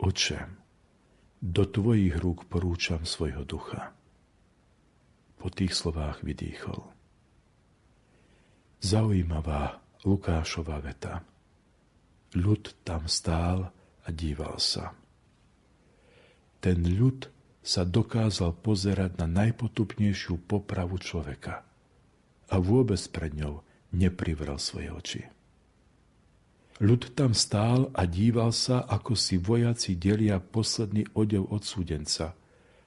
Oče, do tvojich rúk porúčam svojho ducha. Po tých slovách vydýchol. Zaujímavá Lukášová veta. Ľud tam stál a díval sa. Ten ľud sa dokázal pozerať na najpotupnejšiu popravu človeka a vôbec pred ňou neprivrel svoje oči. Ľud tam stál a díval sa, ako si vojaci delia posledný odev od súdenca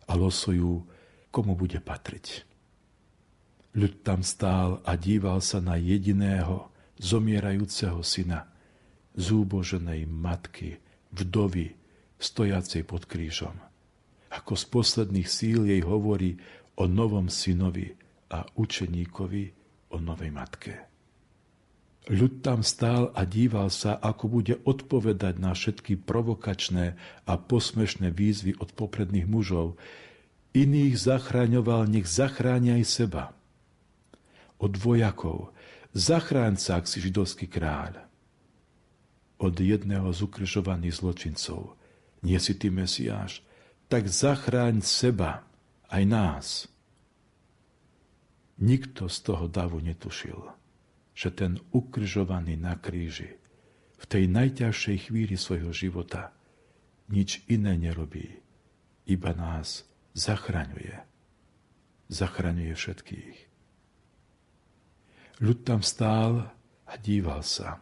a losujú, komu bude patriť. Ľud tam stál a díval sa na jediného zomierajúceho syna, zúboženej matky, vdovy, stojacej pod krížom. Ako z posledných síl jej hovorí o novom synovi a učeníkovi o novej matke. Ľud tam stál a díval sa, ako bude odpovedať na všetky provokačné a posmešné výzvy od popredných mužov. Iných zachraňoval, nech zachránia aj seba. Od vojakov, zachráň sa, ak si židovský kráľ. Od jedného z ukrižovaných zločincov, nie si ty Mesiáš, tak zachráň seba, aj nás. Nikto z toho davu netušil že ten ukryžovaný na kríži v tej najťažšej chvíli svojho života nič iné nerobí, iba nás zachraňuje. Zachraňuje všetkých. Ľud tam stál a díval sa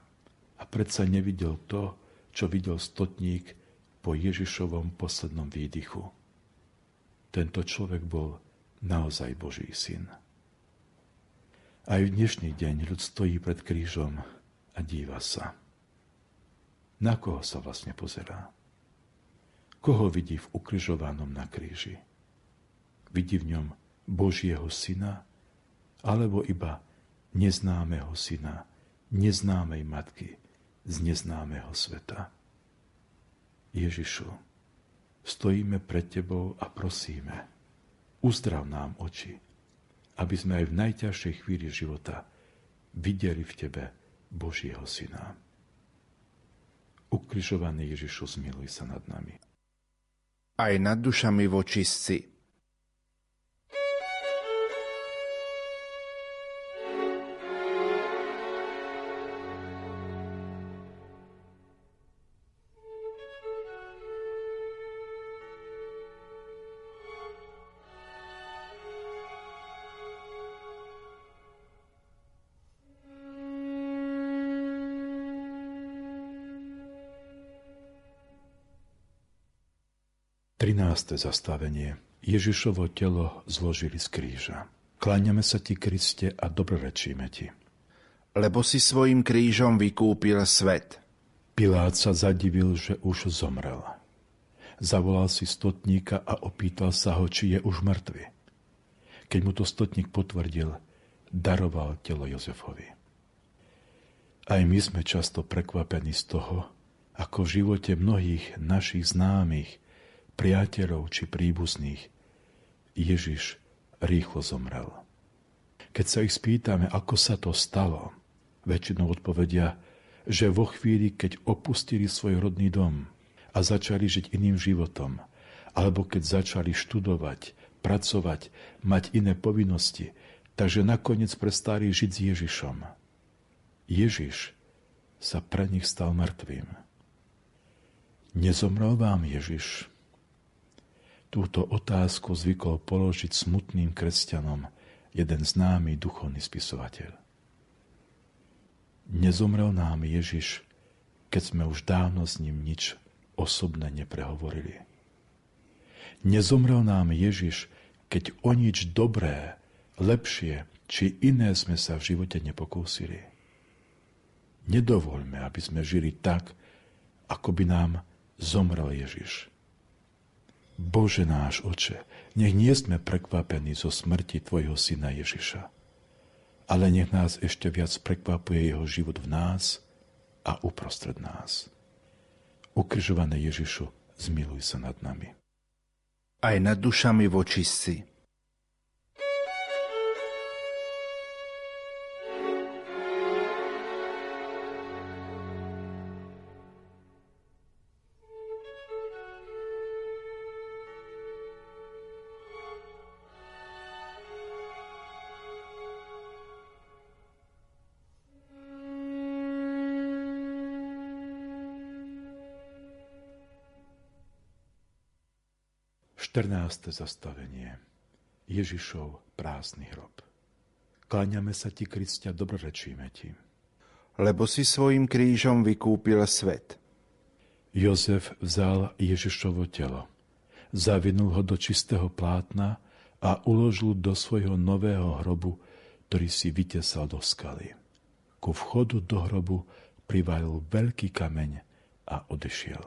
a predsa nevidel to, čo videl stotník po Ježišovom poslednom výdychu. Tento človek bol naozaj Boží syn. Aj v dnešný deň ľud stojí pred krížom a díva sa. Na koho sa vlastne pozerá? Koho vidí v ukrižovanom na kríži? Vidí v ňom Božieho syna alebo iba neznámeho syna, neznámej matky z neznámeho sveta? Ježišu, stojíme pred Tebou a prosíme, uzdrav nám oči, aby sme aj v najťažšej chvíli života videli v Tebe Božieho Syna. Ukrižovaný Ježišu, zmiluj sa nad nami. Aj nad dušami vočistci 13. zastavenie. Ježišovo telo zložili z kríža. Kláňame sa ti, Kriste, a dobrorečíme ti. Lebo si svojim krížom vykúpil svet. Pilát sa zadivil, že už zomrel. Zavolal si stotníka a opýtal sa ho, či je už mŕtvy. Keď mu to stotník potvrdil, daroval telo Jozefovi. Aj my sme často prekvapení z toho, ako v živote mnohých našich známych priateľov či príbuzných, Ježiš rýchlo zomrel. Keď sa ich spýtame, ako sa to stalo, väčšinou odpovedia, že vo chvíli, keď opustili svoj rodný dom a začali žiť iným životom, alebo keď začali študovať, pracovať, mať iné povinnosti, takže nakoniec prestali žiť s Ježišom. Ježiš sa pre nich stal mŕtvým. Nezomrel vám Ježiš? Túto otázku zvykol položiť smutným kresťanom jeden známy duchovný spisovateľ. Nezomrel nám Ježiš, keď sme už dávno s ním nič osobné neprehovorili. Nezomrel nám Ježiš, keď o nič dobré, lepšie či iné sme sa v živote nepokúsili. Nedovoľme, aby sme žili tak, ako by nám zomrel Ježiš. Bože náš oče, nech nie sme prekvapení zo smrti Tvojho syna Ježiša, ale nech nás ešte viac prekvapuje jeho život v nás a uprostred nás. Ukrižované Ježišu, zmiluj sa nad nami. Aj nad dušami vočistci 14. zastavenie. Ježišov prázdny hrob. Kláňame sa ti, Kristia, dobrorečíme ti. Lebo si svojim krížom vykúpil svet. Jozef vzal Ježišovo telo, zavinul ho do čistého plátna a uložil do svojho nového hrobu, ktorý si vytesal do skaly. Ku vchodu do hrobu privalil veľký kameň a odešiel.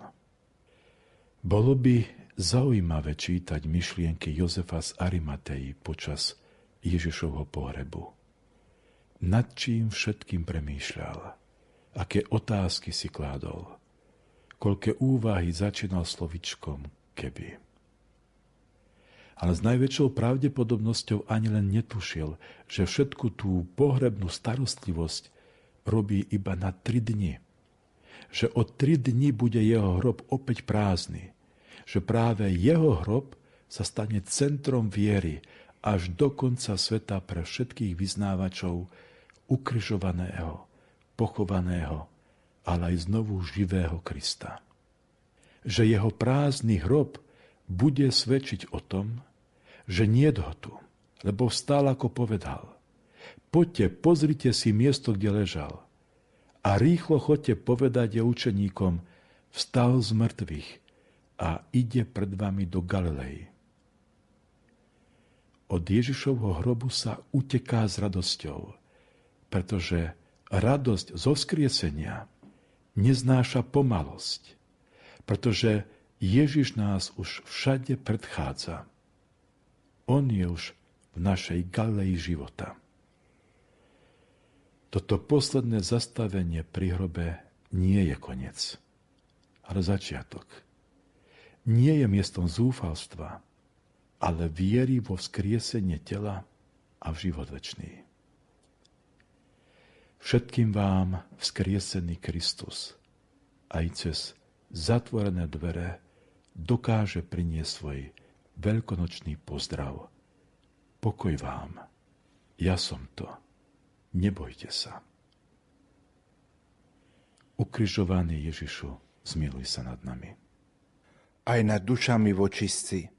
Bolo by zaujímavé čítať myšlienky Jozefa z Arimatei počas Ježišovho pohrebu. Nad čím všetkým premýšľal, aké otázky si kládol, koľké úvahy začínal slovičkom keby. Ale s najväčšou pravdepodobnosťou ani len netušil, že všetku tú pohrebnú starostlivosť robí iba na tri dni. Že o tri dni bude jeho hrob opäť prázdny. Že práve jeho hrob sa stane centrom viery až do konca sveta pre všetkých vyznávačov ukryžovaného, pochovaného, ale aj znovu živého Krista. Že jeho prázdny hrob bude svedčiť o tom, že nie ho tu, lebo vstal, ako povedal. Poďte, pozrite si miesto, kde ležal. A rýchlo chodte povedať je učeníkom, vstal z mŕtvych a ide pred vami do Galilei. Od Ježišovho hrobu sa uteká s radosťou, pretože radosť zo skriesenia neznáša pomalosť, pretože Ježiš nás už všade predchádza. On je už v našej Galilei života. Toto posledné zastavenie pri hrobe nie je koniec, ale začiatok. Nie je miestom zúfalstva, ale viery vo vzkriesenie tela a v život večný. Všetkým vám vzkriesený Kristus aj cez zatvorené dvere dokáže priniesť svoj veľkonočný pozdrav. Pokoj vám, ja som to nebojte sa. Ukrižovaný Ježišu, zmiluj sa nad nami. Aj nad dušami vočistci,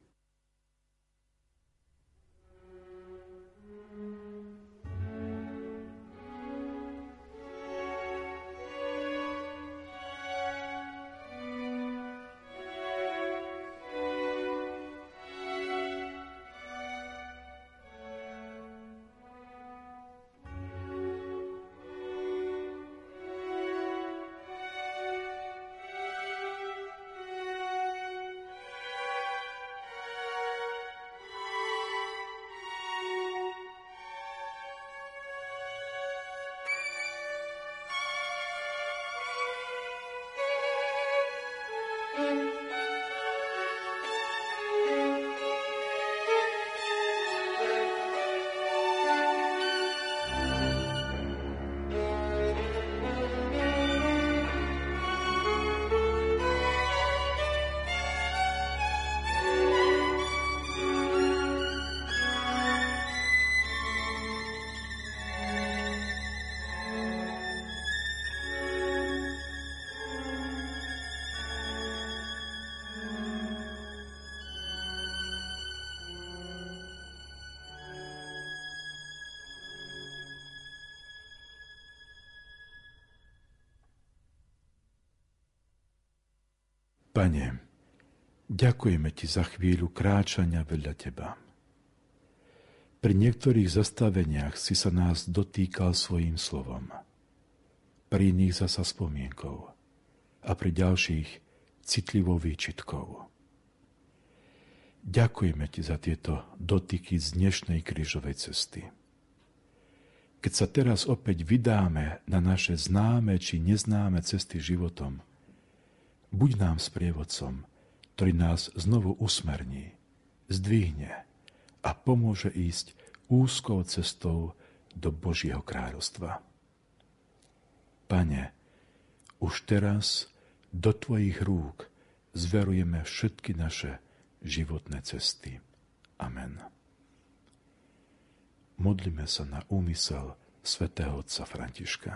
Pane, ďakujeme Ti za chvíľu kráčania vedľa Teba. Pri niektorých zastaveniach si sa nás dotýkal svojim slovom, pri iných zasa spomienkou a pri ďalších citlivou výčitkou. Ďakujeme Ti za tieto dotyky z dnešnej krížovej cesty. Keď sa teraz opäť vydáme na naše známe či neznáme cesty životom, buď nám sprievodcom, ktorý nás znovu usmerní, zdvihne a pomôže ísť úzkou cestou do Božieho kráľovstva. Pane, už teraz do Tvojich rúk zverujeme všetky naše životné cesty. Amen. Modlíme sa na úmysel svätého Otca Františka.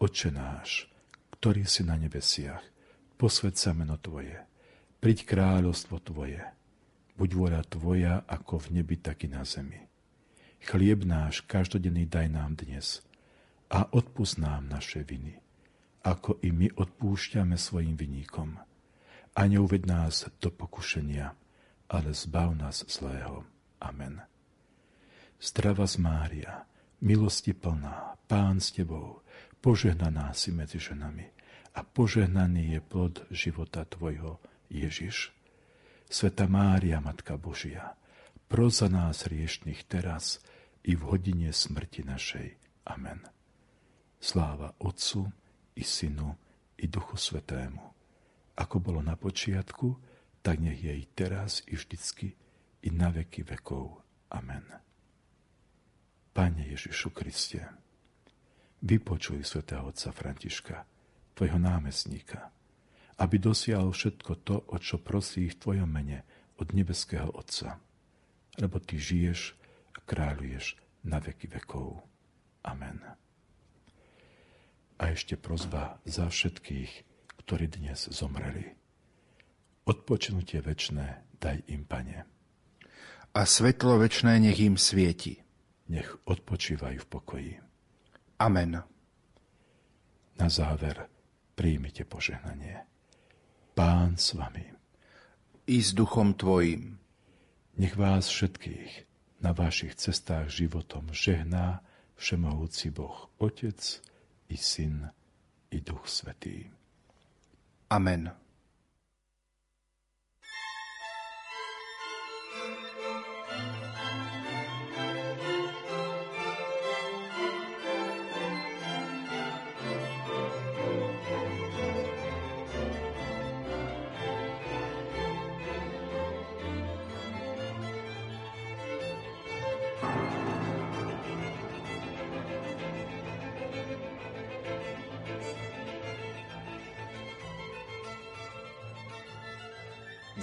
Oče náš, ktorý si na nebesiach, posved sa meno Tvoje, príď kráľovstvo Tvoje, buď vôľa Tvoja ako v nebi, tak i na zemi. Chlieb náš každodenný daj nám dnes a odpust nám naše viny, ako i my odpúšťame svojim viníkom. A neuved nás do pokušenia, ale zbav nás zlého. Amen. Zdrava z Mária, milosti plná, Pán s Tebou, požehnaná si medzi ženami a požehnaný je plod života Tvojho, Ježiš. Sveta Mária, Matka Božia, pro za nás riešných teraz i v hodine smrti našej. Amen. Sláva Otcu i Synu i Duchu Svetému, ako bolo na počiatku, tak nech je i teraz i vždycky i na veky vekov. Amen. Pane Ježišu Kriste, vypočuj svätého otca Františka, tvojho námestníka, aby dosiahol všetko to, o čo prosí v tvojom mene od nebeského Otca, lebo ty žiješ a kráľuješ na veky vekov. Amen. A ešte prozba za všetkých, ktorí dnes zomreli. Odpočinutie večné daj im, Pane. A svetlo večné nech im svieti. Nech odpočívajú v pokoji. Amen. Na záver príjmite požehnanie. Pán s vami. I s duchom tvojim. Nech vás všetkých na vašich cestách životom žehná Všemohúci Boh, Otec i Syn i Duch Svetý. Amen.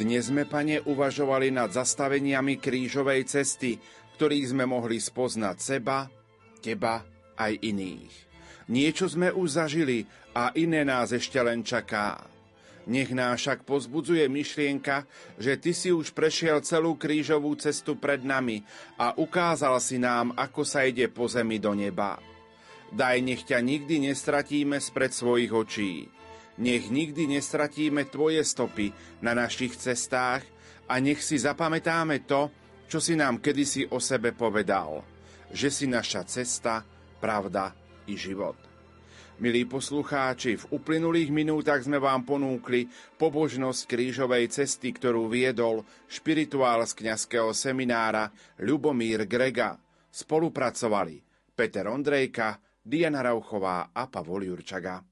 Dnes sme, pane, uvažovali nad zastaveniami krížovej cesty, ktorých sme mohli spoznať seba, teba aj iných. Niečo sme už zažili a iné nás ešte len čaká. Nech nás však pozbudzuje myšlienka, že ty si už prešiel celú krížovú cestu pred nami a ukázal si nám, ako sa ide po zemi do neba. Daj, nech ťa nikdy nestratíme spred svojich očí nech nikdy nestratíme Tvoje stopy na našich cestách a nech si zapamätáme to, čo si nám kedysi o sebe povedal, že si naša cesta, pravda i život. Milí poslucháči, v uplynulých minútach sme vám ponúkli pobožnosť krížovej cesty, ktorú viedol špirituál z kňazského seminára Ľubomír Grega. Spolupracovali Peter Ondrejka, Diana Rauchová a Pavol Jurčaga.